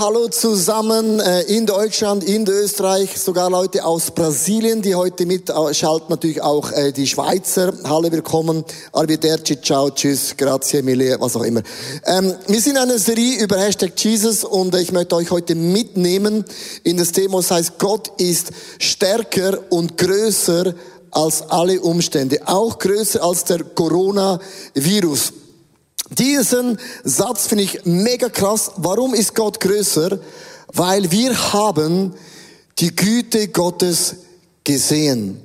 hallo zusammen äh, in Deutschland, in Österreich, sogar Leute aus Brasilien, die heute mitschalten, natürlich auch äh, die Schweizer. Hallo, willkommen. Arrivederci, ciao, tschüss, grazie, mille, was auch immer. Ähm, wir sind eine Serie über Hashtag Jesus und ich möchte euch heute mitnehmen in das Thema, das heißt, Gott ist stärker und größer als alle Umstände, auch größer als der Coronavirus. Diesen Satz finde ich mega krass. Warum ist Gott größer? Weil wir haben die Güte Gottes gesehen.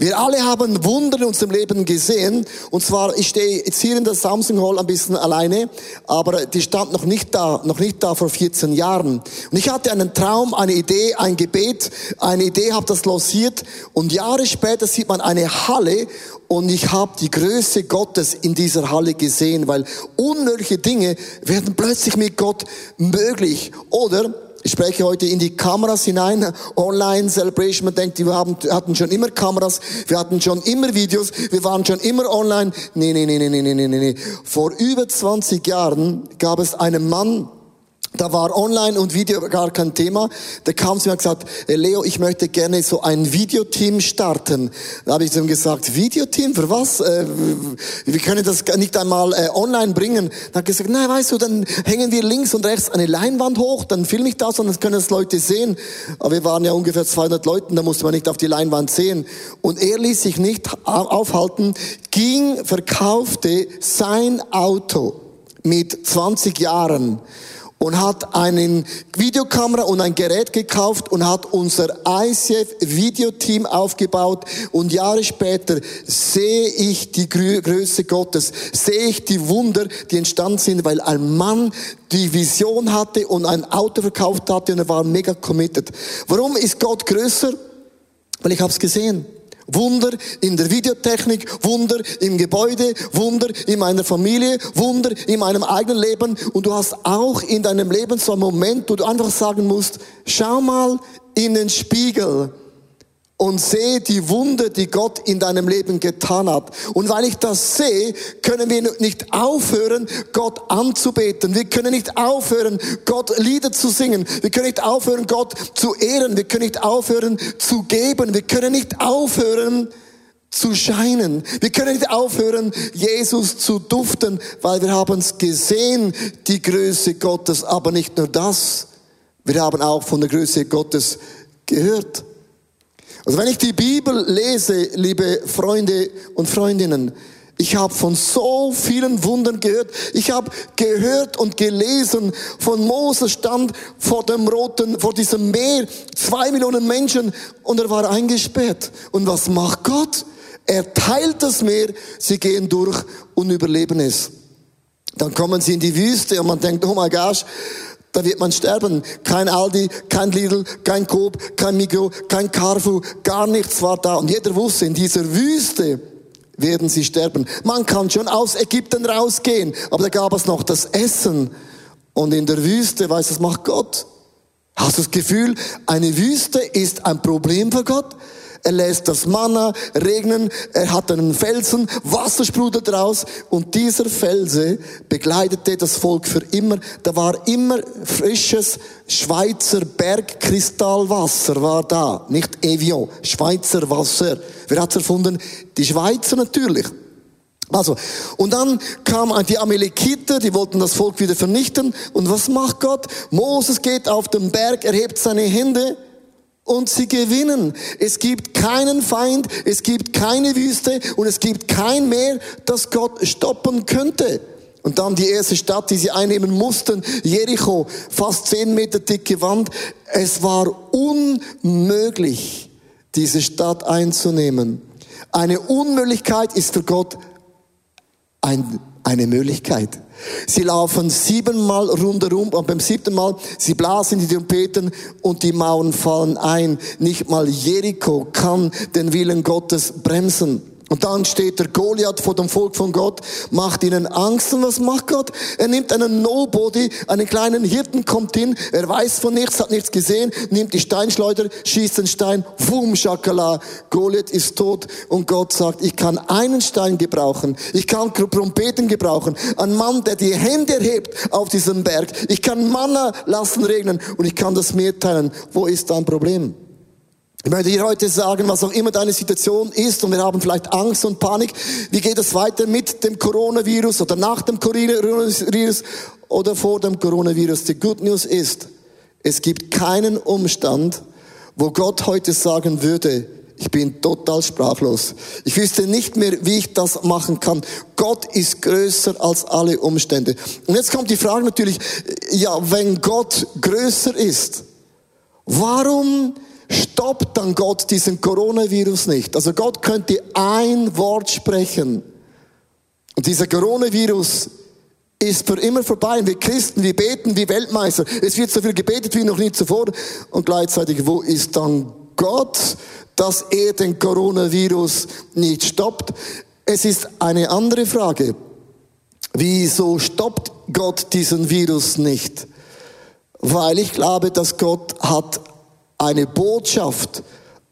Wir alle haben Wunder in unserem Leben gesehen. Und zwar, ich stehe jetzt hier in der Samsung Hall ein bisschen alleine, aber die stand noch nicht da, noch nicht da vor 14 Jahren. Und ich hatte einen Traum, eine Idee, ein Gebet, eine Idee, habe das losiert und Jahre später sieht man eine Halle und ich habe die Größe Gottes in dieser Halle gesehen, weil unmögliche Dinge werden plötzlich mit Gott möglich. Oder ich spreche heute in die Kameras hinein, online Celebration. Man denkt, wir haben, hatten schon immer Kameras, wir hatten schon immer Videos, wir waren schon immer online. Nee, nee, nee, nee, nee, nee, nee, nee. Vor über 20 Jahren gab es einen Mann, da war Online und Video gar kein Thema. Da kam sie mir und gesagt, Leo, ich möchte gerne so ein Videoteam starten. Da habe ich ihm gesagt, Videoteam, für was? Äh, wir können das nicht einmal äh, online bringen. Da hat gesagt, nein, weißt du, dann hängen wir links und rechts eine Leinwand hoch, dann filme ich das und dann können das Leute sehen. Aber wir waren ja ungefähr 200 Leute, da musste man nicht auf die Leinwand sehen. Und er ließ sich nicht aufhalten, ging, verkaufte sein Auto mit 20 Jahren und hat einen Videokamera und ein Gerät gekauft und hat unser ICF Videoteam aufgebaut und Jahre später sehe ich die Größe Gottes, sehe ich die Wunder, die entstanden sind, weil ein Mann die Vision hatte und ein Auto verkauft hatte und er war mega committed. Warum ist Gott größer? Weil ich habe es gesehen. Wunder in der Videotechnik, Wunder im Gebäude, Wunder in meiner Familie, Wunder in meinem eigenen Leben. Und du hast auch in deinem Leben so einen Moment, wo du einfach sagen musst, schau mal in den Spiegel und sehe die Wunde, die Gott in deinem Leben getan hat. Und weil ich das sehe, können wir nicht aufhören, Gott anzubeten. Wir können nicht aufhören, Gott Lieder zu singen. Wir können nicht aufhören, Gott zu ehren. Wir können nicht aufhören, zu geben. Wir können nicht aufhören, zu scheinen. Wir können nicht aufhören, Jesus zu duften, weil wir haben es gesehen, die Größe Gottes. Aber nicht nur das. Wir haben auch von der Größe Gottes gehört. Also wenn ich die Bibel lese, liebe Freunde und Freundinnen, ich habe von so vielen Wundern gehört. Ich habe gehört und gelesen von Moses stand vor dem roten, vor diesem Meer, zwei Millionen Menschen und er war eingesperrt. Und was macht Gott? Er teilt das Meer, sie gehen durch und überleben es. Dann kommen sie in die Wüste und man denkt, oh mein Gott, da wird man sterben. Kein Aldi, kein Lidl, kein Coop, kein Migro, kein Carrefour, gar nichts war da. Und jeder wusste, in dieser Wüste werden sie sterben. Man kann schon aus Ägypten rausgehen, aber da gab es noch das Essen. Und in der Wüste, weiß das macht Gott. Hast du das Gefühl, eine Wüste ist ein Problem für Gott? Er lässt das Manna regnen, er hat einen Felsen, Wasser sprudelt raus und dieser Felse begleitete das Volk für immer. Da war immer frisches Schweizer Bergkristallwasser war da, nicht Evian, Schweizer Wasser. Wer hat's erfunden? Die Schweizer natürlich. Also, und dann kamen die Amalekiter, die wollten das Volk wieder vernichten. Und was macht Gott? Moses geht auf den Berg, erhebt seine Hände und sie gewinnen. Es gibt keinen Feind, es gibt keine Wüste und es gibt kein Meer, das Gott stoppen könnte. Und dann die erste Stadt, die sie einnehmen mussten, Jericho, fast zehn Meter dicke Wand. Es war unmöglich, diese Stadt einzunehmen. Eine Unmöglichkeit ist für Gott ein, eine Möglichkeit. Sie laufen siebenmal rundherum und beim siebten Mal, sie blasen die Trompeten und die Mauern fallen ein. Nicht mal Jericho kann den Willen Gottes bremsen. Und dann steht der Goliath vor dem Volk von Gott, macht ihnen Angst. Und was macht Gott? Er nimmt einen Nobody, einen kleinen Hirten, kommt hin, er weiß von nichts, hat nichts gesehen, nimmt die Steinschleuder, schießt den Stein, wum, schakala, Goliath ist tot. Und Gott sagt, ich kann einen Stein gebrauchen, ich kann Trompeten gebrauchen, ein Mann, der die Hände erhebt auf diesem Berg, ich kann Manna lassen regnen und ich kann das Meer teilen. Wo ist dein Problem? Ich möchte dir heute sagen, was auch immer deine Situation ist, und wir haben vielleicht Angst und Panik, wie geht es weiter mit dem Coronavirus oder nach dem Coronavirus oder vor dem Coronavirus? Die Good News ist, es gibt keinen Umstand, wo Gott heute sagen würde, ich bin total sprachlos. Ich wüsste nicht mehr, wie ich das machen kann. Gott ist größer als alle Umstände. Und jetzt kommt die Frage natürlich, ja, wenn Gott größer ist, warum stoppt dann Gott diesen Coronavirus nicht. Also Gott könnte ein Wort sprechen und dieser Coronavirus ist für immer vorbei. Und wir Christen, wir beten wie Weltmeister. Es wird so viel gebetet wie noch nie zuvor. Und gleichzeitig, wo ist dann Gott, dass er den Coronavirus nicht stoppt? Es ist eine andere Frage. Wieso stoppt Gott diesen Virus nicht? Weil ich glaube, dass Gott hat eine Botschaft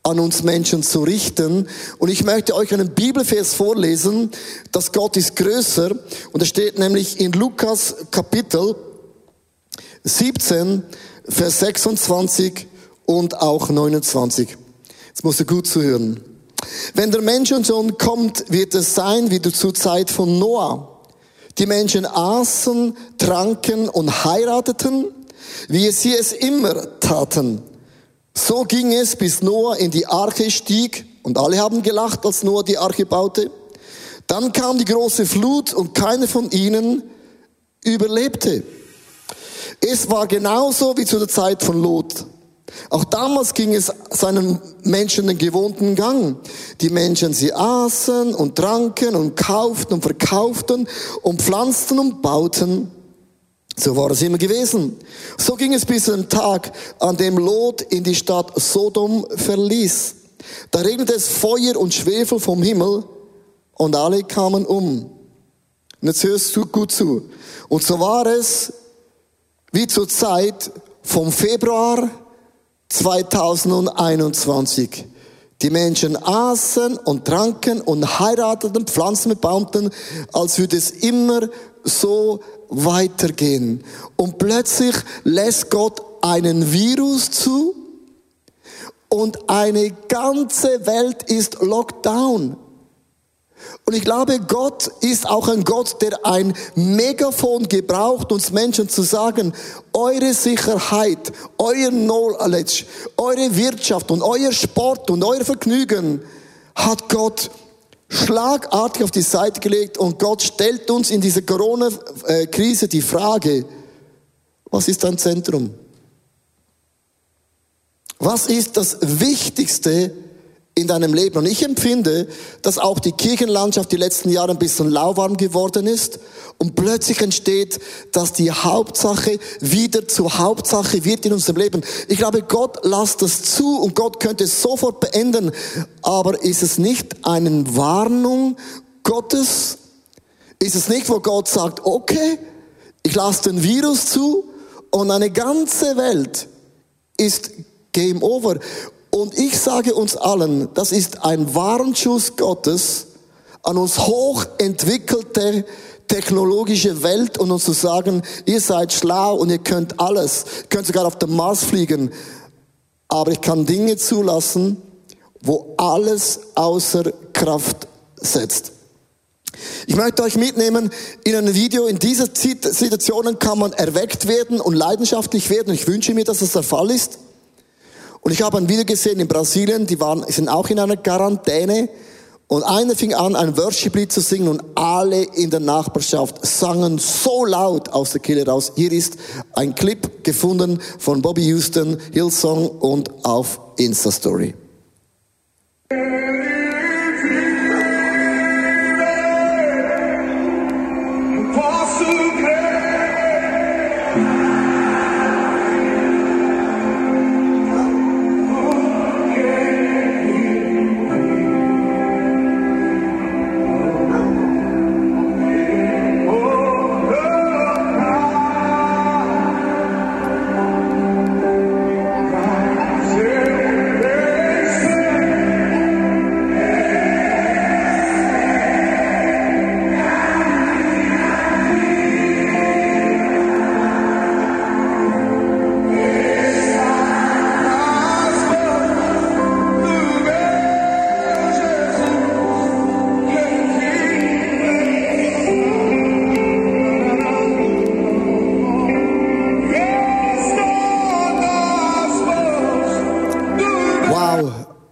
an uns Menschen zu richten. Und ich möchte euch einen Bibelvers vorlesen, dass Gott ist größer. Und es steht nämlich in Lukas Kapitel 17, Vers 26 und auch 29. Jetzt musst du gut zuhören. Wenn der Menschensohn kommt, wird es sein wie zur Zeit von Noah. Die Menschen aßen, tranken und heirateten, wie sie es immer taten. So ging es, bis Noah in die Arche stieg und alle haben gelacht, als Noah die Arche baute. Dann kam die große Flut und keiner von ihnen überlebte. Es war genauso wie zu der Zeit von Lot. Auch damals ging es seinen Menschen den gewohnten Gang. Die Menschen, sie aßen und tranken und kauften und verkauften und pflanzten und bauten. So war es immer gewesen. So ging es bis zum Tag, an dem Lot in die Stadt Sodom verließ. Da regnete es Feuer und Schwefel vom Himmel und alle kamen um. Und jetzt hörst du gut zu. Und so war es wie zur Zeit vom Februar 2021. Die Menschen aßen und tranken und heirateten, pflanzten mit Baumten, als würde es immer so weitergehen. Und plötzlich lässt Gott einen Virus zu und eine ganze Welt ist Lockdown. Und ich glaube, Gott ist auch ein Gott, der ein Megafon gebraucht, uns Menschen zu sagen, eure Sicherheit, euer Knowledge, eure Wirtschaft und euer Sport und euer Vergnügen hat Gott schlagartig auf die Seite gelegt und Gott stellt uns in dieser Corona-Krise die Frage, was ist dein Zentrum? Was ist das Wichtigste in deinem Leben? Und ich empfinde, dass auch die Kirchenlandschaft die letzten Jahre ein bisschen lauwarm geworden ist und plötzlich entsteht, dass die Hauptsache wieder zur Hauptsache wird in unserem Leben. Ich glaube, Gott lasst das zu und Gott könnte es sofort beenden. Aber ist es nicht eine Warnung Gottes? Ist es nicht, wo Gott sagt, okay, ich lasse den Virus zu und eine ganze Welt ist Game Over. Und ich sage uns allen, das ist ein Warnschuss Gottes an uns hochentwickelte technologische Welt und uns zu sagen, ihr seid schlau und ihr könnt alles, ihr könnt sogar auf den Mars fliegen, aber ich kann Dinge zulassen, wo alles außer Kraft setzt. Ich möchte euch mitnehmen in ein Video. In dieser Situationen kann man erweckt werden und leidenschaftlich werden. Ich wünsche mir, dass das der Fall ist. Und ich habe ein Video gesehen in Brasilien, die waren, sind auch in einer Quarantäne. Und einer fing an, ein Worship-Lied zu singen und alle in der Nachbarschaft sangen so laut aus der Kehle raus. Hier ist ein Clip gefunden von Bobby Houston, Hillsong und auf Insta-Story.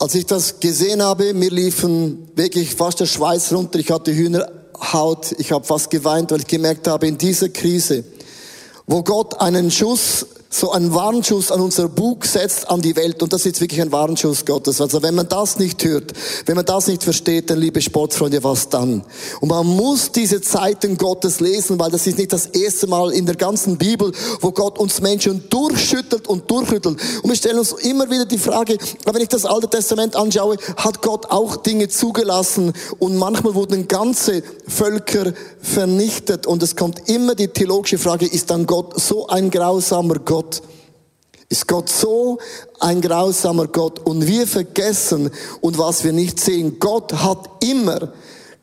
Als ich das gesehen habe, mir liefen wirklich fast der Schweiß runter. Ich hatte Hühnerhaut. Ich habe fast geweint, weil ich gemerkt habe, in dieser Krise, wo Gott einen Schuss so einen Warnschuss an unser Bug setzt an die Welt und das ist wirklich ein Warnschuss Gottes. Also wenn man das nicht hört, wenn man das nicht versteht, dann liebe Sportfreunde, was dann? Und man muss diese Zeiten Gottes lesen, weil das ist nicht das erste Mal in der ganzen Bibel, wo Gott uns Menschen durchschüttelt und durchschüttelt. Und wir stellen uns immer wieder die Frage, wenn ich das Alte Testament anschaue, hat Gott auch Dinge zugelassen und manchmal wurden ganze Völker vernichtet und es kommt immer die theologische Frage, ist dann Gott so ein grausamer Gott? Gott? Ist Gott so ein grausamer Gott? Und wir vergessen und was wir nicht sehen, Gott hat immer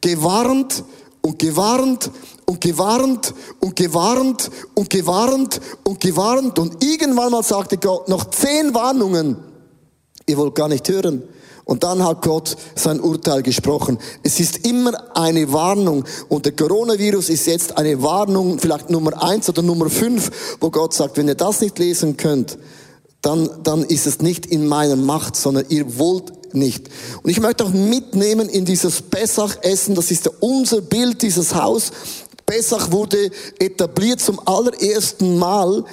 gewarnt und gewarnt und gewarnt und gewarnt und gewarnt und gewarnt und irgendwann mal sagte Gott noch zehn Warnungen. Ihr wollt gar nicht hören. Und dann hat Gott sein Urteil gesprochen. Es ist immer eine Warnung. Und der Coronavirus ist jetzt eine Warnung, vielleicht Nummer eins oder Nummer fünf, wo Gott sagt, wenn ihr das nicht lesen könnt, dann, dann ist es nicht in meiner Macht, sondern ihr wollt nicht. Und ich möchte auch mitnehmen in dieses Pessach-Essen, das ist unser Bild, dieses Haus. Pessach wurde etabliert zum allerersten Mal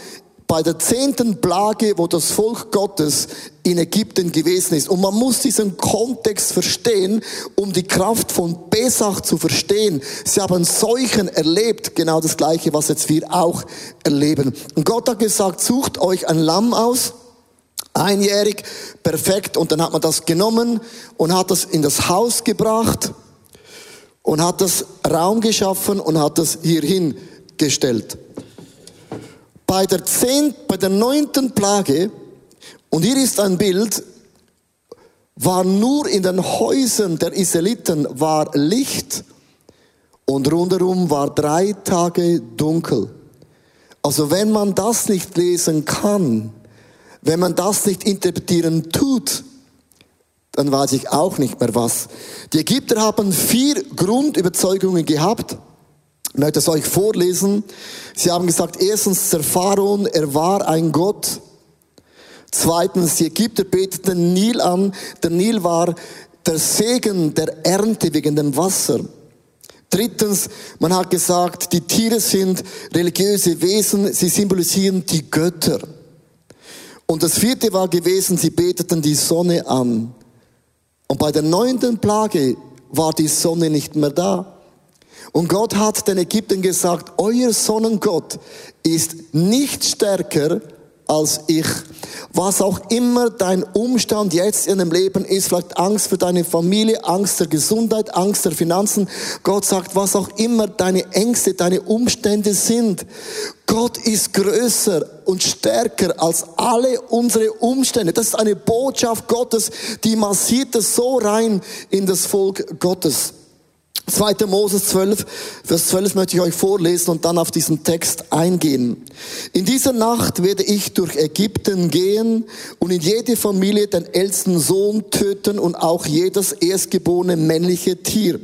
bei der zehnten Plage, wo das Volk Gottes in Ägypten gewesen ist. Und man muss diesen Kontext verstehen, um die Kraft von Pesach zu verstehen. Sie haben Seuchen erlebt, genau das Gleiche, was jetzt wir auch erleben. Und Gott hat gesagt, sucht euch ein Lamm aus, einjährig, perfekt. Und dann hat man das genommen und hat das in das Haus gebracht und hat das Raum geschaffen und hat das hierhin gestellt bei der zehn, bei der neunten Plage, und hier ist ein Bild, war nur in den Häusern der Israeliten war Licht und rundherum war drei Tage dunkel. Also wenn man das nicht lesen kann, wenn man das nicht interpretieren tut, dann weiß ich auch nicht mehr was. Die Ägypter haben vier Grundüberzeugungen gehabt. Ich möchte es euch vorlesen. Sie haben gesagt, erstens, der Pharaon, er war ein Gott. Zweitens, die Ägypter beteten Nil an. Der Nil war der Segen der Ernte wegen dem Wasser. Drittens, man hat gesagt, die Tiere sind religiöse Wesen, sie symbolisieren die Götter. Und das vierte war gewesen, sie beteten die Sonne an. Und bei der neunten Plage war die Sonne nicht mehr da. Und Gott hat den Ägyptern gesagt, euer Sonnengott ist nicht stärker als ich. Was auch immer dein Umstand jetzt in deinem Leben ist, vielleicht Angst für deine Familie, Angst der Gesundheit, Angst der Finanzen. Gott sagt, was auch immer deine Ängste, deine Umstände sind. Gott ist größer und stärker als alle unsere Umstände. Das ist eine Botschaft Gottes, die massiert es so rein in das Volk Gottes. 2. Moses 12, Vers 12 möchte ich euch vorlesen und dann auf diesen Text eingehen. In dieser Nacht werde ich durch Ägypten gehen und in jede Familie den ältesten Sohn töten und auch jedes erstgeborene männliche Tier.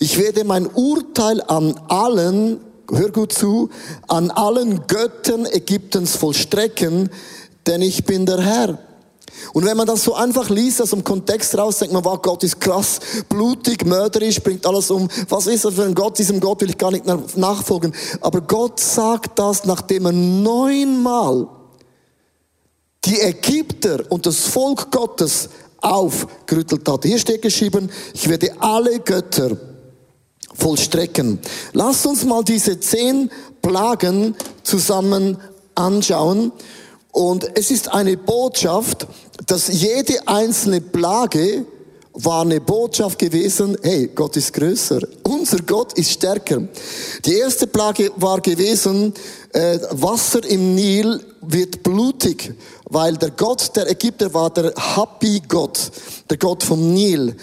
Ich werde mein Urteil an allen, hör gut zu, an allen Göttern Ägyptens vollstrecken, denn ich bin der Herr. Und wenn man das so einfach liest, aus dem Kontext raus, denkt man, wow, Gott ist krass, blutig, mörderisch, bringt alles um. Was ist das für ein Gott? Diesem Gott will ich gar nicht nachfolgen. Aber Gott sagt das, nachdem er neunmal die Ägypter und das Volk Gottes aufgerüttelt hat. Hier steht geschrieben, ich werde alle Götter vollstrecken. Lasst uns mal diese zehn Plagen zusammen anschauen. Und es ist eine Botschaft, dass jede einzelne Plage war eine Botschaft gewesen, hey, Gott ist größer, unser Gott ist stärker. Die erste Plage war gewesen, äh, Wasser im Nil wird blutig, weil der Gott der Ägypter war der Happy-Gott, der Gott vom Nil.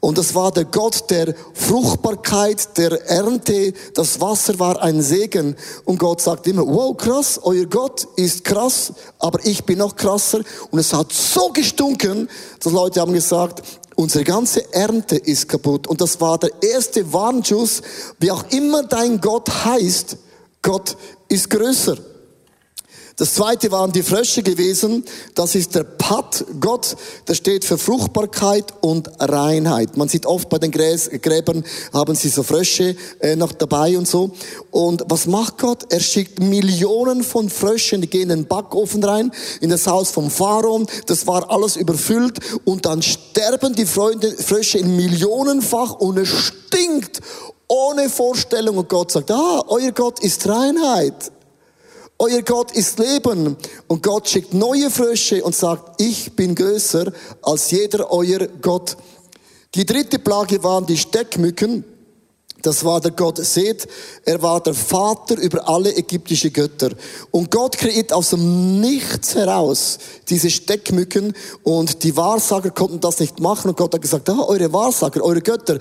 Und das war der Gott der Fruchtbarkeit, der Ernte. Das Wasser war ein Segen. Und Gott sagt immer, wow, krass, euer Gott ist krass, aber ich bin noch krasser. Und es hat so gestunken, dass Leute haben gesagt, unsere ganze Ernte ist kaputt. Und das war der erste Warnschuss, wie auch immer dein Gott heißt, Gott ist größer. Das zweite waren die Frösche gewesen. Das ist der Pat Gott. Der steht für Fruchtbarkeit und Reinheit. Man sieht oft bei den Gräs, Gräbern haben sie so Frösche äh, noch dabei und so. Und was macht Gott? Er schickt Millionen von Fröschen, die gehen in den Backofen rein, in das Haus vom Pharaon. Das war alles überfüllt. Und dann sterben die Freunde, Frösche in Millionenfach und es stinkt ohne Vorstellung. Und Gott sagt, ah, euer Gott ist Reinheit. Euer Gott ist Leben und Gott schickt neue Frösche und sagt, ich bin größer als jeder euer Gott. Die dritte Plage waren die Steckmücken. Das war der Gott Seth. Er war der Vater über alle ägyptische Götter. Und Gott kreiert aus dem Nichts heraus diese Steckmücken und die Wahrsager konnten das nicht machen und Gott hat gesagt, ah, eure Wahrsager, eure Götter,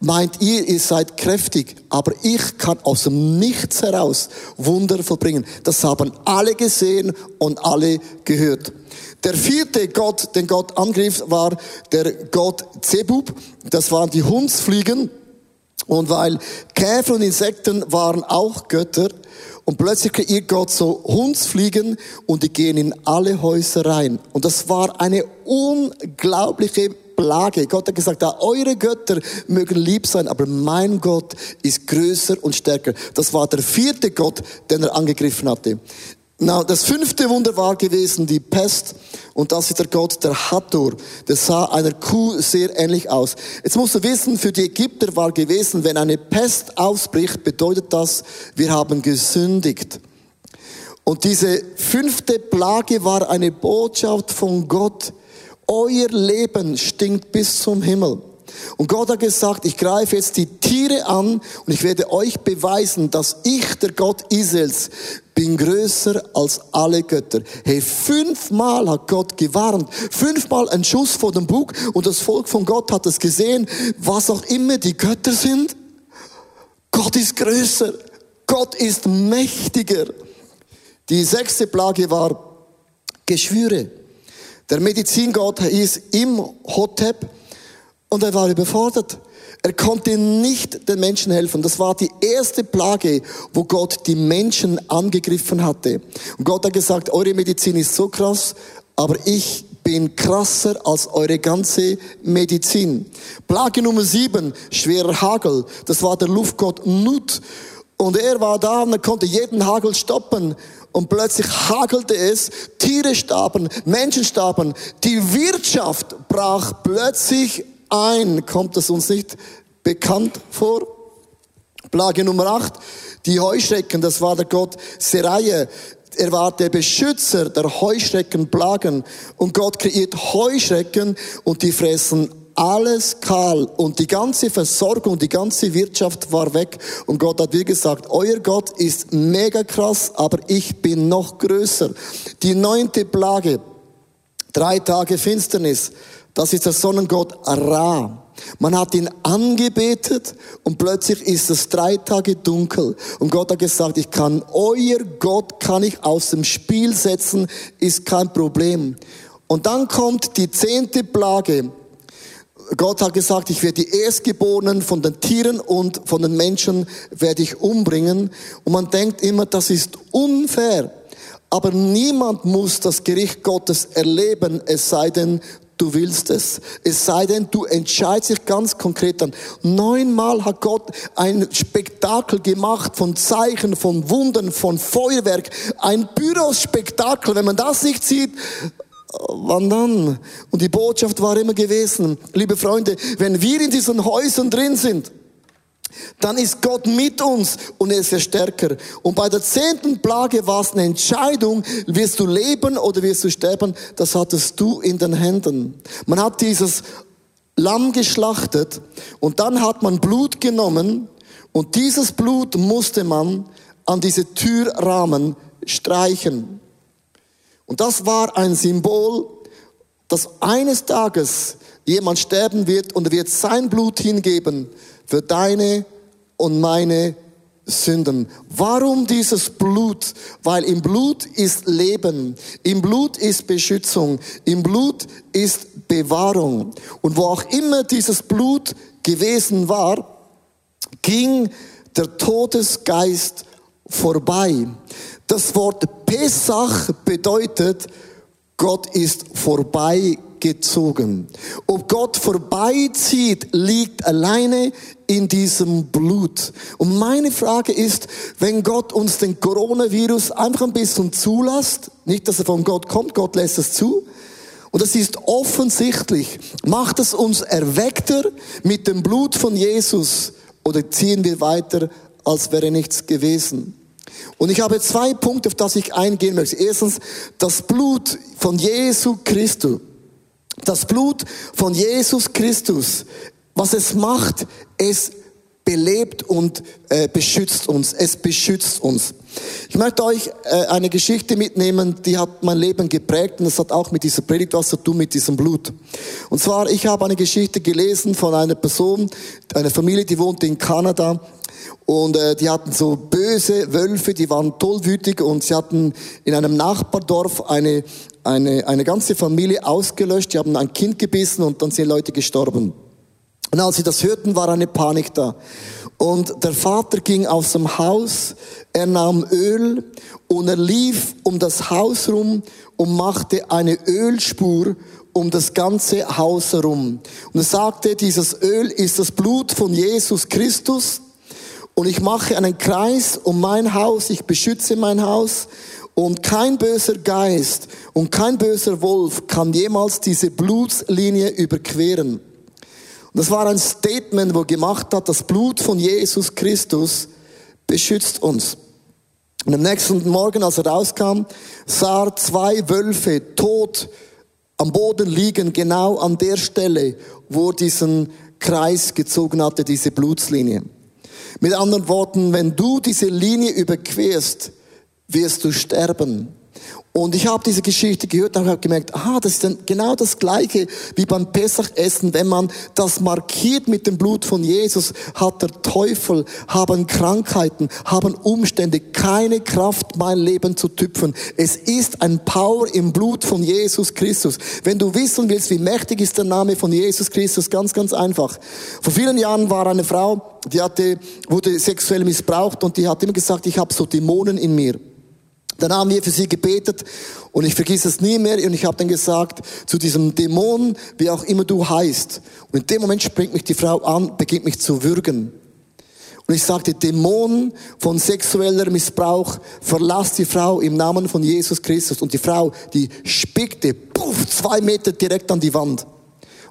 meint ihr, ihr seid kräftig, aber ich kann aus dem Nichts heraus Wunder vollbringen. Das haben alle gesehen und alle gehört. Der vierte Gott, den Gott angriff, war der Gott Zebub. Das waren die Hundsfliegen. Und weil Käfer und Insekten waren auch Götter, und plötzlich kreiert Gott so Hundsfliegen und die gehen in alle Häuser rein. Und das war eine unglaubliche Plage. Gott hat gesagt, ja, eure Götter mögen lieb sein, aber mein Gott ist größer und stärker. Das war der vierte Gott, den er angegriffen hatte. Na, das fünfte Wunder war gewesen die Pest. Und das ist der Gott, der Hathor. Der sah einer Kuh sehr ähnlich aus. Jetzt musst du wissen, für die Ägypter war gewesen, wenn eine Pest ausbricht, bedeutet das, wir haben gesündigt. Und diese fünfte Plage war eine Botschaft von Gott euer Leben stinkt bis zum Himmel. Und Gott hat gesagt, ich greife jetzt die Tiere an und ich werde euch beweisen, dass ich, der Gott Israels, bin größer als alle Götter. Hey, fünfmal hat Gott gewarnt, fünfmal ein Schuss vor dem Bug und das Volk von Gott hat es gesehen, was auch immer die Götter sind. Gott ist größer, Gott ist mächtiger. Die sechste Plage war Geschwüre. Der Medizingott hieß Im Hotep und er war überfordert. Er konnte nicht den Menschen helfen. Das war die erste Plage, wo Gott die Menschen angegriffen hatte. Und Gott hat gesagt, eure Medizin ist so krass, aber ich bin krasser als eure ganze Medizin. Plage Nummer sieben, schwerer Hagel. Das war der Luftgott Nut. Und er war da und er konnte jeden Hagel stoppen und plötzlich hagelte es, Tiere starben, Menschen starben, die Wirtschaft brach plötzlich ein. Kommt das uns nicht bekannt vor? Plage Nummer 8, die Heuschrecken, das war der Gott Seraje. Er war der Beschützer der Heuschreckenplagen. Und Gott kreiert Heuschrecken und die fressen alles kahl und die ganze Versorgung, die ganze Wirtschaft war weg. Und Gott hat wie gesagt, euer Gott ist mega krass, aber ich bin noch größer. Die neunte Plage, drei Tage Finsternis, das ist der Sonnengott Ra. Man hat ihn angebetet und plötzlich ist es drei Tage dunkel. Und Gott hat gesagt, ich kann, euer Gott kann ich aus dem Spiel setzen, ist kein Problem. Und dann kommt die zehnte Plage. Gott hat gesagt, ich werde die Erstgeborenen von den Tieren und von den Menschen werde ich umbringen. Und man denkt immer, das ist unfair. Aber niemand muss das Gericht Gottes erleben, es sei denn, du willst es. Es sei denn, du entscheidest dich ganz konkret an. Neunmal hat Gott ein Spektakel gemacht von Zeichen, von Wundern, von Feuerwerk. Ein Bürospektakel. Wenn man das nicht sieht, wann dann? Und die Botschaft war immer gewesen, liebe Freunde, wenn wir in diesen Häusern drin sind, dann ist Gott mit uns und er ist der Stärker. Und bei der zehnten Plage war es eine Entscheidung, wirst du leben oder wirst du sterben, das hattest du in den Händen. Man hat dieses Lamm geschlachtet und dann hat man Blut genommen und dieses Blut musste man an diese Türrahmen streichen. Und das war ein Symbol, dass eines Tages jemand sterben wird und er wird sein Blut hingeben für deine und meine Sünden. Warum dieses Blut? Weil im Blut ist Leben, im Blut ist Beschützung, im Blut ist Bewahrung. Und wo auch immer dieses Blut gewesen war, ging der Todesgeist vorbei. Das Wort Pesach bedeutet, Gott ist vorbeigezogen. Ob Gott vorbeizieht, liegt alleine in diesem Blut. Und meine Frage ist, wenn Gott uns den Coronavirus einfach ein bisschen zulässt, nicht, dass er von Gott kommt, Gott lässt es zu, und das ist offensichtlich, macht es uns erweckter mit dem Blut von Jesus oder ziehen wir weiter, als wäre nichts gewesen? Und ich habe zwei Punkte, auf das ich eingehen möchte. Erstens, das Blut von Jesu Christus. Das Blut von Jesus Christus. Was es macht, es belebt und äh, beschützt uns. Es beschützt uns. Ich möchte euch äh, eine Geschichte mitnehmen, die hat mein Leben geprägt und das hat auch mit dieser Predigt was zu tun, mit diesem Blut. Und zwar, ich habe eine Geschichte gelesen von einer Person, einer Familie, die wohnte in Kanada und äh, die hatten so böse Wölfe, die waren tollwütig und sie hatten in einem Nachbardorf eine, eine, eine ganze Familie ausgelöscht. Die haben ein Kind gebissen und dann sind Leute gestorben. Und als sie das hörten, war eine Panik da. Und der Vater ging aus dem Haus, er nahm Öl und er lief um das Haus rum und machte eine Ölspur um das ganze Haus herum. Und er sagte, dieses Öl ist das Blut von Jesus Christus und ich mache einen Kreis um mein Haus, ich beschütze mein Haus und kein böser Geist und kein böser Wolf kann jemals diese Blutslinie überqueren. Und das war ein Statement, wo gemacht hat, das Blut von Jesus Christus beschützt uns. Und am nächsten Morgen, als er rauskam, sah er zwei Wölfe tot am Boden liegen, genau an der Stelle, wo er diesen Kreis gezogen hatte, diese Blutslinie. Mit anderen Worten, wenn du diese Linie überquerst, wirst du sterben. Und ich habe diese Geschichte gehört und habe gemerkt, aha, das ist dann genau das Gleiche wie beim Pesachessen. Wenn man das markiert mit dem Blut von Jesus, hat der Teufel, haben Krankheiten, haben Umstände keine Kraft, mein Leben zu tüpfen. Es ist ein Power im Blut von Jesus Christus. Wenn du wissen willst, wie mächtig ist der Name von Jesus Christus, ganz, ganz einfach. Vor vielen Jahren war eine Frau, die hatte, wurde sexuell missbraucht und die hat immer gesagt, ich habe so Dämonen in mir. Dann haben wir für sie gebetet und ich vergesse es nie mehr und ich habe dann gesagt, zu diesem Dämon, wie auch immer du heißt. Und in dem Moment springt mich die Frau an, beginnt mich zu würgen. Und ich sagte, Dämon von sexueller Missbrauch, verlass die Frau im Namen von Jesus Christus. Und die Frau, die spickte, puff, zwei Meter direkt an die Wand.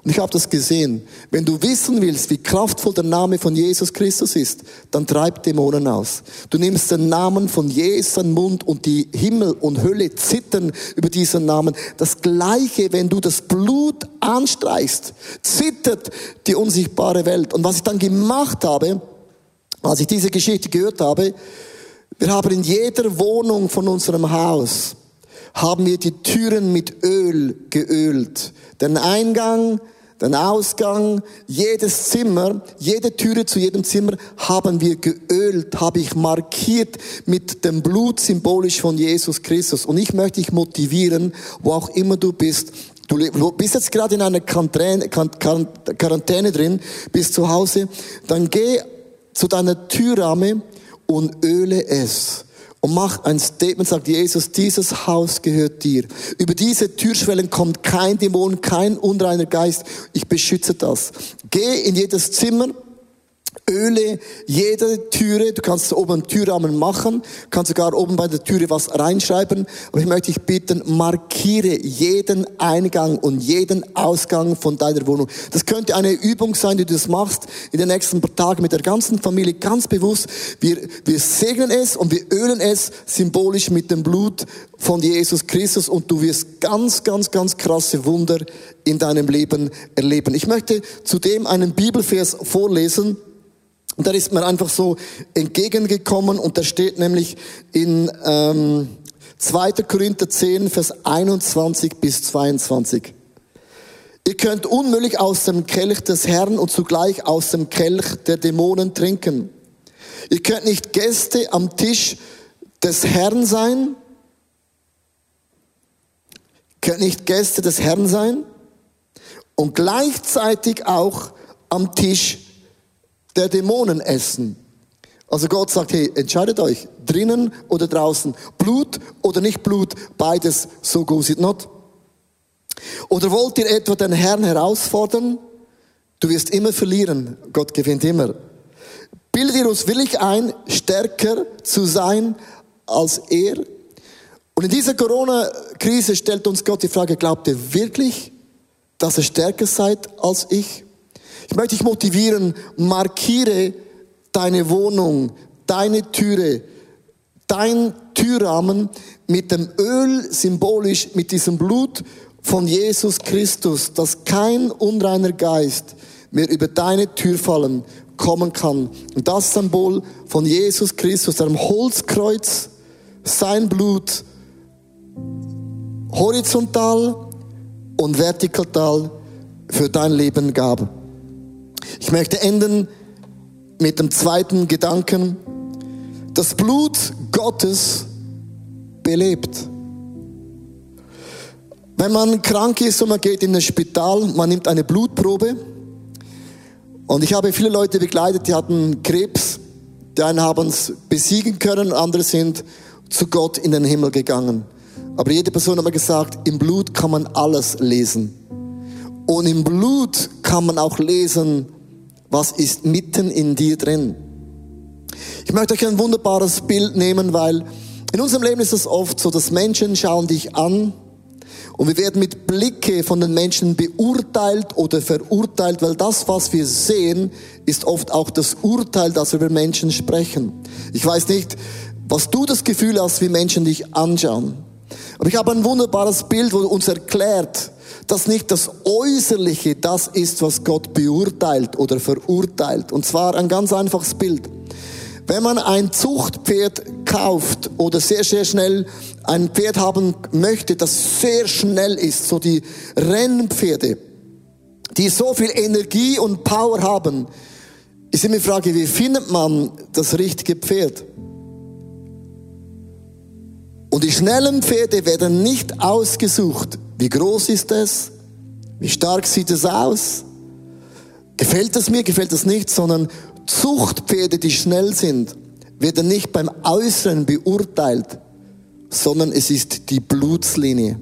Und ich habe das gesehen. Wenn du wissen willst, wie kraftvoll der Name von Jesus Christus ist, dann treib Dämonen aus. Du nimmst den Namen von Jesus in Mund und die Himmel und Hölle zittern über diesen Namen. Das Gleiche, wenn du das Blut anstreichst, zittert die unsichtbare Welt. Und was ich dann gemacht habe, als ich diese Geschichte gehört habe, wir haben in jeder Wohnung von unserem Haus, haben wir die Türen mit Öl geölt. Den Eingang, den Ausgang, jedes Zimmer, jede Türe zu jedem Zimmer haben wir geölt, habe ich markiert mit dem Blut symbolisch von Jesus Christus. Und ich möchte dich motivieren, wo auch immer du bist, Du bist jetzt gerade in einer Quarantäne, drin, bist zu Hause, dann geh zu deiner Türramme und öle es und mach ein Statement, sagt Jesus, dieses Haus gehört dir. Über diese Türschwellen kommt kein Dämon, kein unreiner Geist. Ich beschütze das. Geh in jedes Zimmer, Öle jede Türe, du kannst oben einen Türrahmen machen, kannst sogar oben bei der Türe was reinschreiben, aber ich möchte dich bitten, markiere jeden Eingang und jeden Ausgang von deiner Wohnung. Das könnte eine Übung sein, die du das machst in den nächsten paar Tagen mit der ganzen Familie, ganz bewusst. Wir, wir segnen es und wir ölen es symbolisch mit dem Blut von Jesus Christus und du wirst ganz, ganz, ganz krasse Wunder in deinem Leben erleben. Ich möchte zudem einen Bibelvers vorlesen, und da ist mir einfach so entgegengekommen und da steht nämlich in ähm, 2. Korinther 10, Vers 21 bis 22. Ihr könnt unmöglich aus dem Kelch des Herrn und zugleich aus dem Kelch der Dämonen trinken. Ihr könnt nicht Gäste am Tisch des Herrn sein. Ihr könnt nicht Gäste des Herrn sein und gleichzeitig auch am Tisch der Dämonen essen. Also Gott sagt, hey, entscheidet euch, drinnen oder draußen, Blut oder nicht Blut, beides, so goes it not. Oder wollt ihr etwa den Herrn herausfordern? Du wirst immer verlieren, Gott gewinnt immer. Bildet ihr uns wirklich ein, stärker zu sein als er? Und in dieser Corona-Krise stellt uns Gott die Frage, glaubt ihr wirklich, dass ihr stärker seid als ich? Ich möchte dich motivieren, markiere deine Wohnung, deine Türe, dein Türrahmen mit dem Öl symbolisch, mit diesem Blut von Jesus Christus, dass kein unreiner Geist mehr über deine Tür fallen kommen kann. Und das Symbol von Jesus Christus, am Holzkreuz sein Blut horizontal und vertikal für dein Leben gab. Ich möchte enden mit dem zweiten Gedanken. Das Blut Gottes belebt. Wenn man krank ist und man geht in ein Spital, man nimmt eine Blutprobe. Und ich habe viele Leute begleitet, die hatten Krebs. Die einen haben es besiegen können, andere sind zu Gott in den Himmel gegangen. Aber jede Person hat mir gesagt, im Blut kann man alles lesen. Und im Blut kann man auch lesen, was ist mitten in dir drin. Ich möchte euch ein wunderbares Bild nehmen, weil in unserem Leben ist es oft so, dass Menschen schauen dich an und wir werden mit Blicke von den Menschen beurteilt oder verurteilt, weil das, was wir sehen, ist oft auch das Urteil, das wir über Menschen sprechen. Ich weiß nicht, was du das Gefühl hast, wie Menschen dich anschauen. Aber ich habe ein wunderbares Bild, wo uns erklärt, dass nicht das Äußerliche das ist, was Gott beurteilt oder verurteilt. Und zwar ein ganz einfaches Bild. Wenn man ein Zuchtpferd kauft oder sehr, sehr schnell ein Pferd haben möchte, das sehr schnell ist, so die Rennpferde, die so viel Energie und Power haben, ist immer die Frage, wie findet man das richtige Pferd? Und die schnellen Pferde werden nicht ausgesucht. Wie groß ist es? Wie stark sieht es aus? Gefällt es mir, gefällt es nicht, sondern Zuchtpferde, die schnell sind, werden nicht beim Äußeren beurteilt, sondern es ist die Blutslinie.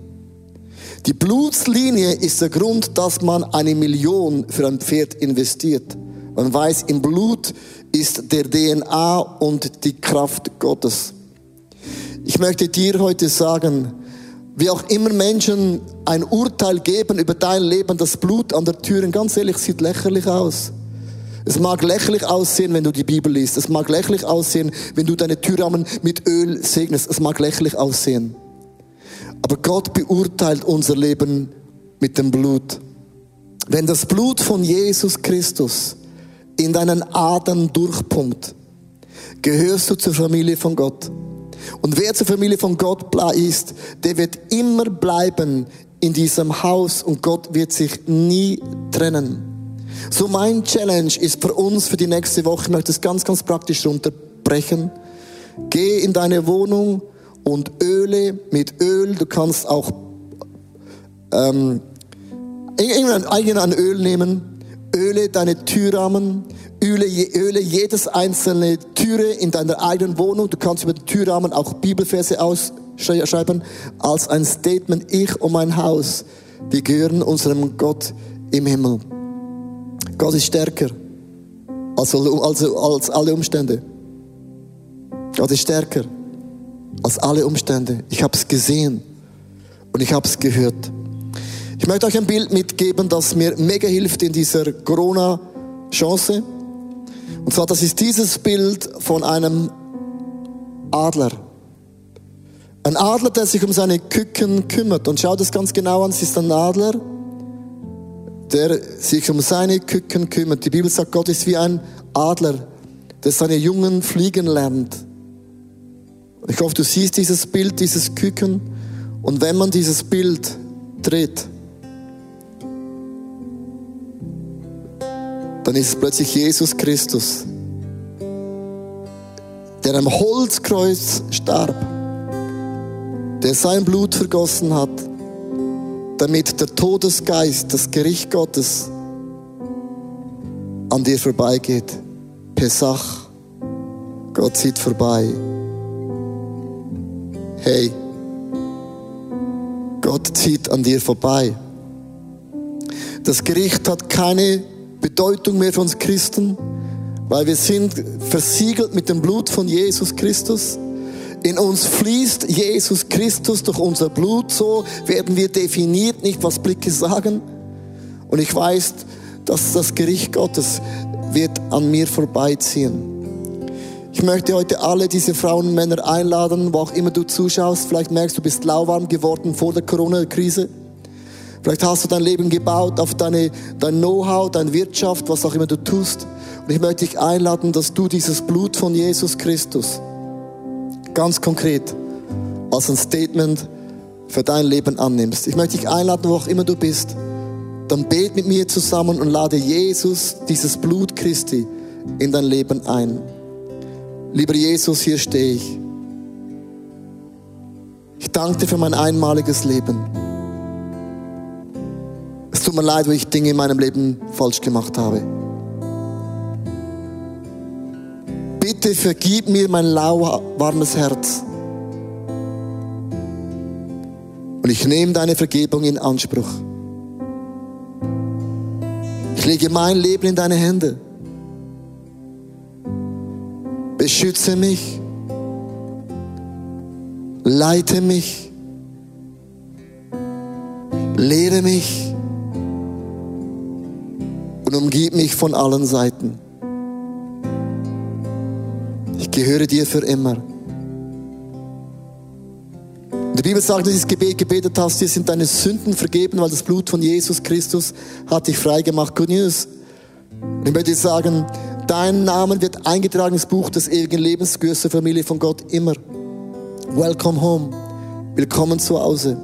Die Blutslinie ist der Grund, dass man eine Million für ein Pferd investiert. Man weiß, im Blut ist der DNA und die Kraft Gottes. Ich möchte dir heute sagen, wie auch immer Menschen ein Urteil geben über dein Leben, das Blut an der Tür, ganz ehrlich, sieht lächerlich aus. Es mag lächerlich aussehen, wenn du die Bibel liest. Es mag lächerlich aussehen, wenn du deine Türrahmen mit Öl segnest. Es mag lächerlich aussehen. Aber Gott beurteilt unser Leben mit dem Blut. Wenn das Blut von Jesus Christus in deinen Adern durchpumpt, gehörst du zur Familie von Gott. Und wer zur Familie von Gott ist, der wird immer bleiben in diesem Haus und Gott wird sich nie trennen. So mein Challenge ist für uns für die nächste Woche, ich möchte es ganz, ganz praktisch runterbrechen. Geh in deine Wohnung und öle mit Öl. Du kannst auch ähm, irgendein Öl nehmen. Öle deine Türrahmen. Öle, öle jedes einzelne Türe in deiner eigenen Wohnung. Du kannst über den Türrahmen auch Bibelverse ausschreiben als ein Statement. Ich und mein Haus, wir gehören unserem Gott im Himmel. Gott ist stärker als, als, als alle Umstände. Gott ist stärker als alle Umstände. Ich habe es gesehen und ich habe es gehört. Ich möchte euch ein Bild mitgeben, das mir mega hilft in dieser Corona-Chance. Und zwar, das ist dieses Bild von einem Adler. Ein Adler, der sich um seine Küken kümmert. Und schaut es ganz genau an, es ist ein Adler, der sich um seine Küken kümmert. Die Bibel sagt, Gott ist wie ein Adler, der seine Jungen fliegen lernt. Ich hoffe, du siehst dieses Bild, dieses Küken. Und wenn man dieses Bild dreht, dann ist es plötzlich Jesus Christus, der am Holzkreuz starb, der sein Blut vergossen hat, damit der Todesgeist, das Gericht Gottes an dir vorbeigeht. Pesach, Gott sieht vorbei. hey, Gott zieht an dir vorbei. Das Gericht hat keine Bedeutung mehr für uns Christen, weil wir sind versiegelt mit dem Blut von Jesus Christus. In uns fließt Jesus Christus durch unser Blut, so werden wir definiert, nicht was Blicke sagen. Und ich weiß, dass das Gericht Gottes wird an mir vorbeiziehen. Ich möchte heute alle diese Frauen und Männer einladen, wo auch immer du zuschaust. Vielleicht merkst du, bist lauwarm geworden vor der Corona-Krise. Vielleicht hast du dein Leben gebaut auf deine, dein Know-how, deine Wirtschaft, was auch immer du tust. Und ich möchte dich einladen, dass du dieses Blut von Jesus Christus ganz konkret als ein Statement für dein Leben annimmst. Ich möchte dich einladen, wo auch immer du bist. Dann bet mit mir zusammen und lade Jesus, dieses Blut Christi, in dein Leben ein. Lieber Jesus, hier stehe ich. Ich danke dir für mein einmaliges Leben. Tut mir leid, wo ich Dinge in meinem Leben falsch gemacht habe. Bitte vergib mir mein lauwarmes Herz. Und ich nehme deine Vergebung in Anspruch. Ich lege mein Leben in deine Hände. Beschütze mich. Leite mich. Lehre mich. Umgib mich von allen Seiten gehöre dir für immer. Die Bibel sagt, dass du dieses Gebet gebetet hast, dir sind deine Sünden vergeben, weil das Blut von Jesus Christus hat dich frei gemacht. Good News. Ich möchte dir sagen, dein Name wird eingetragen ins Buch des ewigen Lebens, größte Familie von Gott immer. Welcome home. Willkommen zu Hause.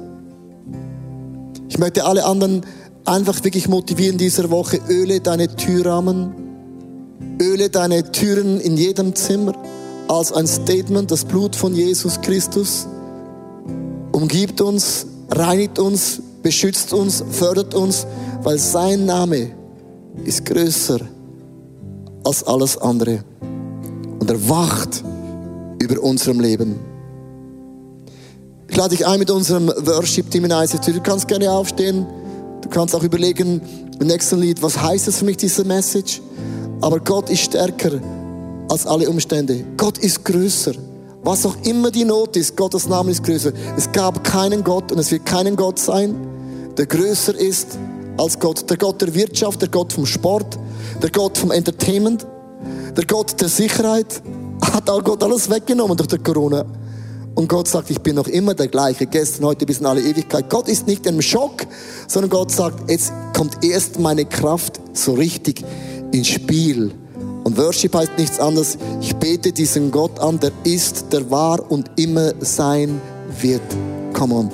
Ich möchte alle anderen einfach wirklich motivieren dieser Woche. Öle deine Türrahmen. Öle deine Türen in jedem Zimmer als ein Statement, das Blut von Jesus Christus umgibt uns, reinigt uns, beschützt uns, fördert uns, weil sein Name ist größer als alles andere. Und er wacht über unserem Leben. Ich lade dich ein mit unserem Worship-Team in ICT. Du kannst gerne aufstehen. Du kannst auch überlegen, im nächsten Lied, was heißt es für mich, diese Message? Aber Gott ist stärker als alle Umstände. Gott ist größer. Was auch immer die Not ist, Gottes Name ist größer. Es gab keinen Gott und es wird keinen Gott sein, der größer ist als Gott. Der Gott der Wirtschaft, der Gott vom Sport, der Gott vom Entertainment, der Gott der Sicherheit, hat auch Gott alles weggenommen durch die Corona. Und Gott sagt, ich bin noch immer der gleiche, gestern, heute bis in alle Ewigkeit. Gott ist nicht im Schock, sondern Gott sagt, jetzt kommt erst meine Kraft so richtig ins Spiel. Und Worship heißt nichts anderes, ich bete diesen Gott an, der ist, der war und immer sein wird. Come on,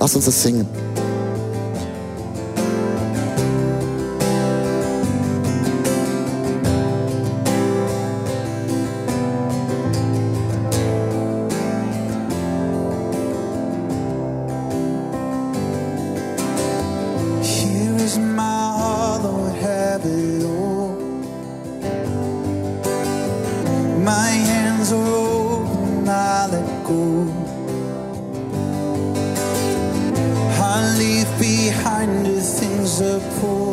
lass uns das singen. a pool.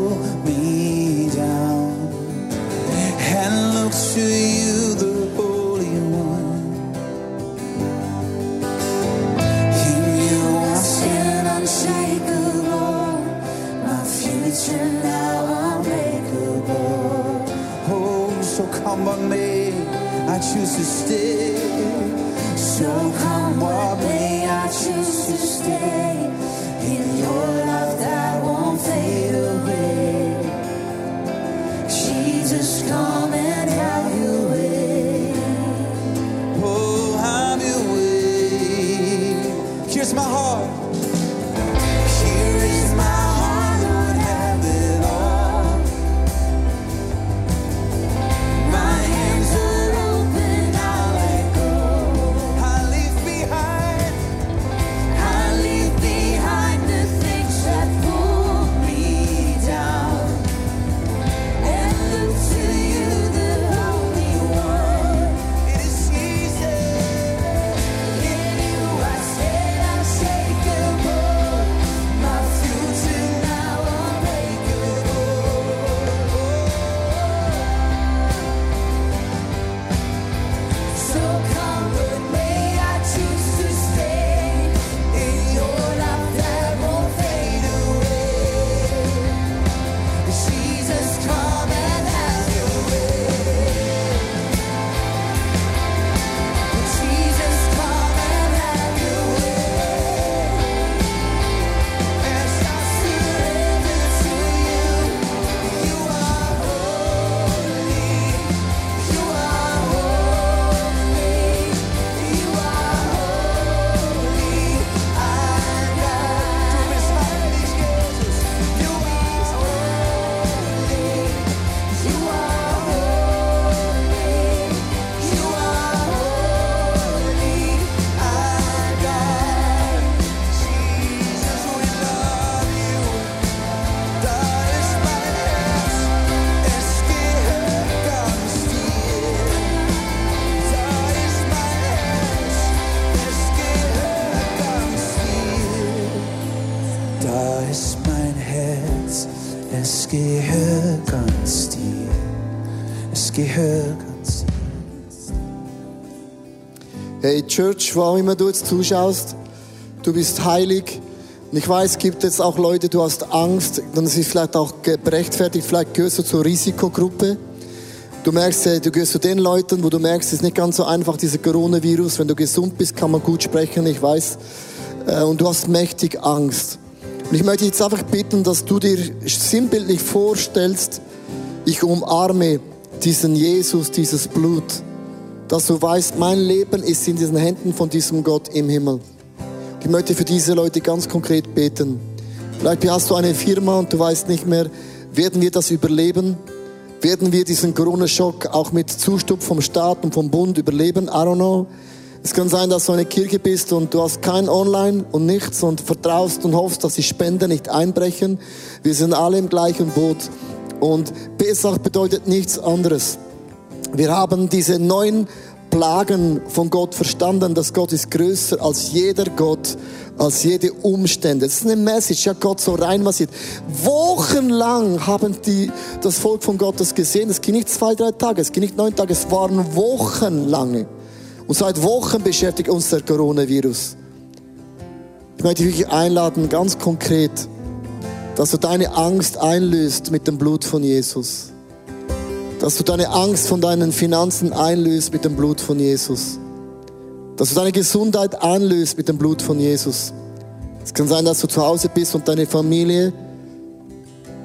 Es gehört ganz dir. Es gehört ganz dir. Hey Church, wo immer du jetzt zuschaust, du bist heilig. Und ich weiß, es gibt jetzt auch Leute, du hast Angst, dann ist es vielleicht auch gerechtfertigt, vielleicht gehörst du zur Risikogruppe. Du merkst, du gehörst zu den Leuten, wo du merkst, es ist nicht ganz so einfach, dieser Coronavirus. Wenn du gesund bist, kann man gut sprechen, ich weiß. Äh, und du hast mächtig Angst. Und ich möchte jetzt einfach bitten, dass du dir sinnbildlich vorstellst, ich umarme diesen Jesus, dieses Blut dass du weißt, mein Leben ist in diesen Händen von diesem Gott im Himmel. Ich möchte für diese Leute ganz konkret beten. Vielleicht hast du eine Firma und du weißt nicht mehr, werden wir das überleben? Werden wir diesen Corona-Schock auch mit Zustup vom Staat und vom Bund überleben? I don't know. Es kann sein, dass du eine Kirche bist und du hast kein Online und nichts und vertraust und hoffst, dass die Spender nicht einbrechen. Wir sind alle im gleichen Boot. Und Pesach bedeutet nichts anderes. Wir haben diese neun Plagen von Gott verstanden, dass Gott ist größer als jeder Gott, als jede Umstände. Das ist eine Message, ja Gott so rein was Wochenlang haben die, das Volk von Gott das gesehen. Es ging nicht zwei, drei Tage, es ging nicht neun Tage, es waren wochenlange. Und seit Wochen beschäftigt uns der Coronavirus. Ich möchte dich einladen, ganz konkret, dass du deine Angst einlöst mit dem Blut von Jesus dass du deine Angst von deinen Finanzen einlöst mit dem Blut von Jesus. Dass du deine Gesundheit einlöst mit dem Blut von Jesus. Es kann sein, dass du zu Hause bist und deine Familie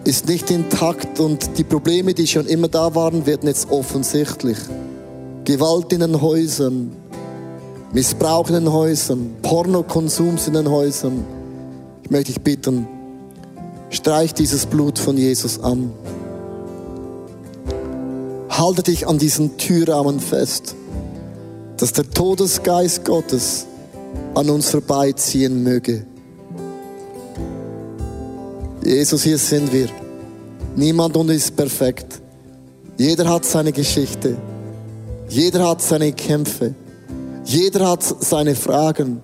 ist nicht intakt und die Probleme, die schon immer da waren, werden jetzt offensichtlich. Gewalt in den Häusern, Missbrauch in den Häusern, Pornokonsums in den Häusern. Ich möchte dich bitten, streich dieses Blut von Jesus an. Halte dich an diesen Türrahmen fest, dass der Todesgeist Gottes an uns vorbeiziehen möge. Jesus, hier sind wir. Niemand und ist perfekt. Jeder hat seine Geschichte. Jeder hat seine Kämpfe. Jeder hat seine Fragen.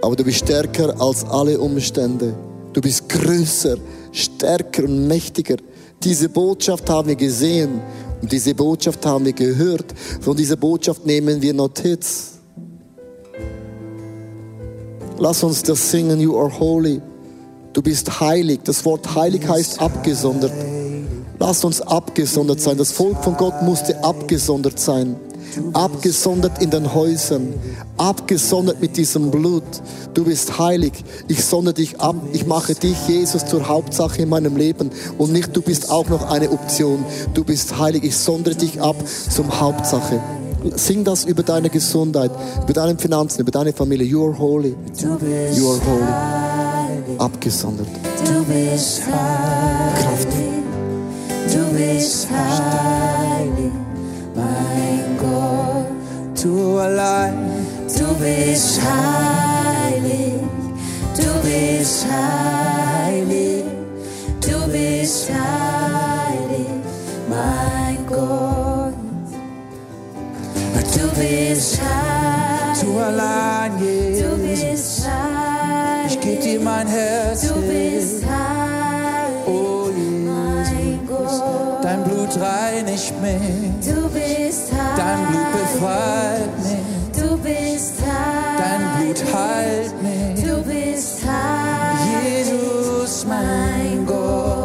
Aber du bist stärker als alle Umstände. Du bist größer, stärker und mächtiger. Diese Botschaft haben wir gesehen und diese Botschaft haben wir gehört. Von dieser Botschaft nehmen wir Notiz. Lass uns das singen, You are holy. Du bist heilig. Das Wort heilig heißt abgesondert. Lass uns abgesondert sein. Das Volk von Gott musste abgesondert sein abgesondert in den Häusern, abgesondert mit diesem Blut. Du bist heilig. Ich sondere dich ab. Ich mache dich, Jesus, zur Hauptsache in meinem Leben. Und nicht du bist auch noch eine Option. Du bist heilig. Ich sondere dich ab zum Hauptsache. Sing das über deine Gesundheit, über deine Finanzen, über deine Familie. You are holy. You are holy. Abgesondert. Du bist heilig. Bist heilig. Mein Gott, du allein, du bist heilig, du bist heilig, du bist heilig, mein Gott, du bist heilig, Du allein, du bist heilig, Ich geb dir mein Herz. du bist reinigt mich. Du bist heilig. Dein Blut befreit mich. Du bist Dein heilig. Blut heilt mich. Du bist heilig. Jesus, mein Gott.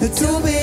Du bist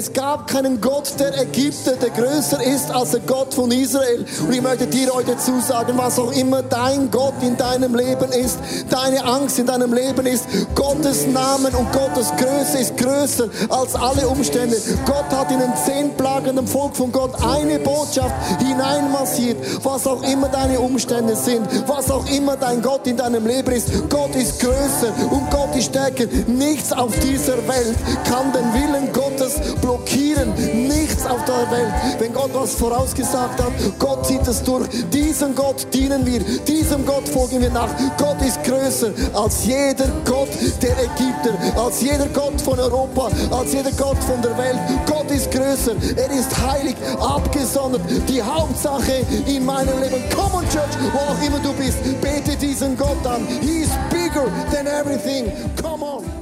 Es gab keinen Gott der Ägypter, der größer ist als der Gott von Israel. Und ich möchte dir heute zusagen, was auch immer dein Gott in deinem Leben ist, deine Angst in deinem Leben ist, Gottes Namen und Gottes Größe ist größer als alle Umstände. Gott hat in den zehn Plagen dem Volk von Gott eine Botschaft hineinmassiert, was auch immer deine Umstände sind, was auch immer dein Gott in deinem Leben ist. Gott ist größer und Gott ist stärker. Nichts auf dieser Welt kann den Willen Willen Gottes blockieren nichts auf der Welt. Wenn Gott was vorausgesagt hat, Gott zieht es durch. Diesem Gott dienen wir, diesem Gott folgen wir nach. Gott ist größer als jeder Gott der Ägypter, als jeder Gott von Europa, als jeder Gott von der Welt. Gott ist größer, er ist heilig, abgesondert. Die Hauptsache in meinem Leben. Come on, Church, wo auch immer du bist, bete diesen Gott an. He is bigger than everything. Come on.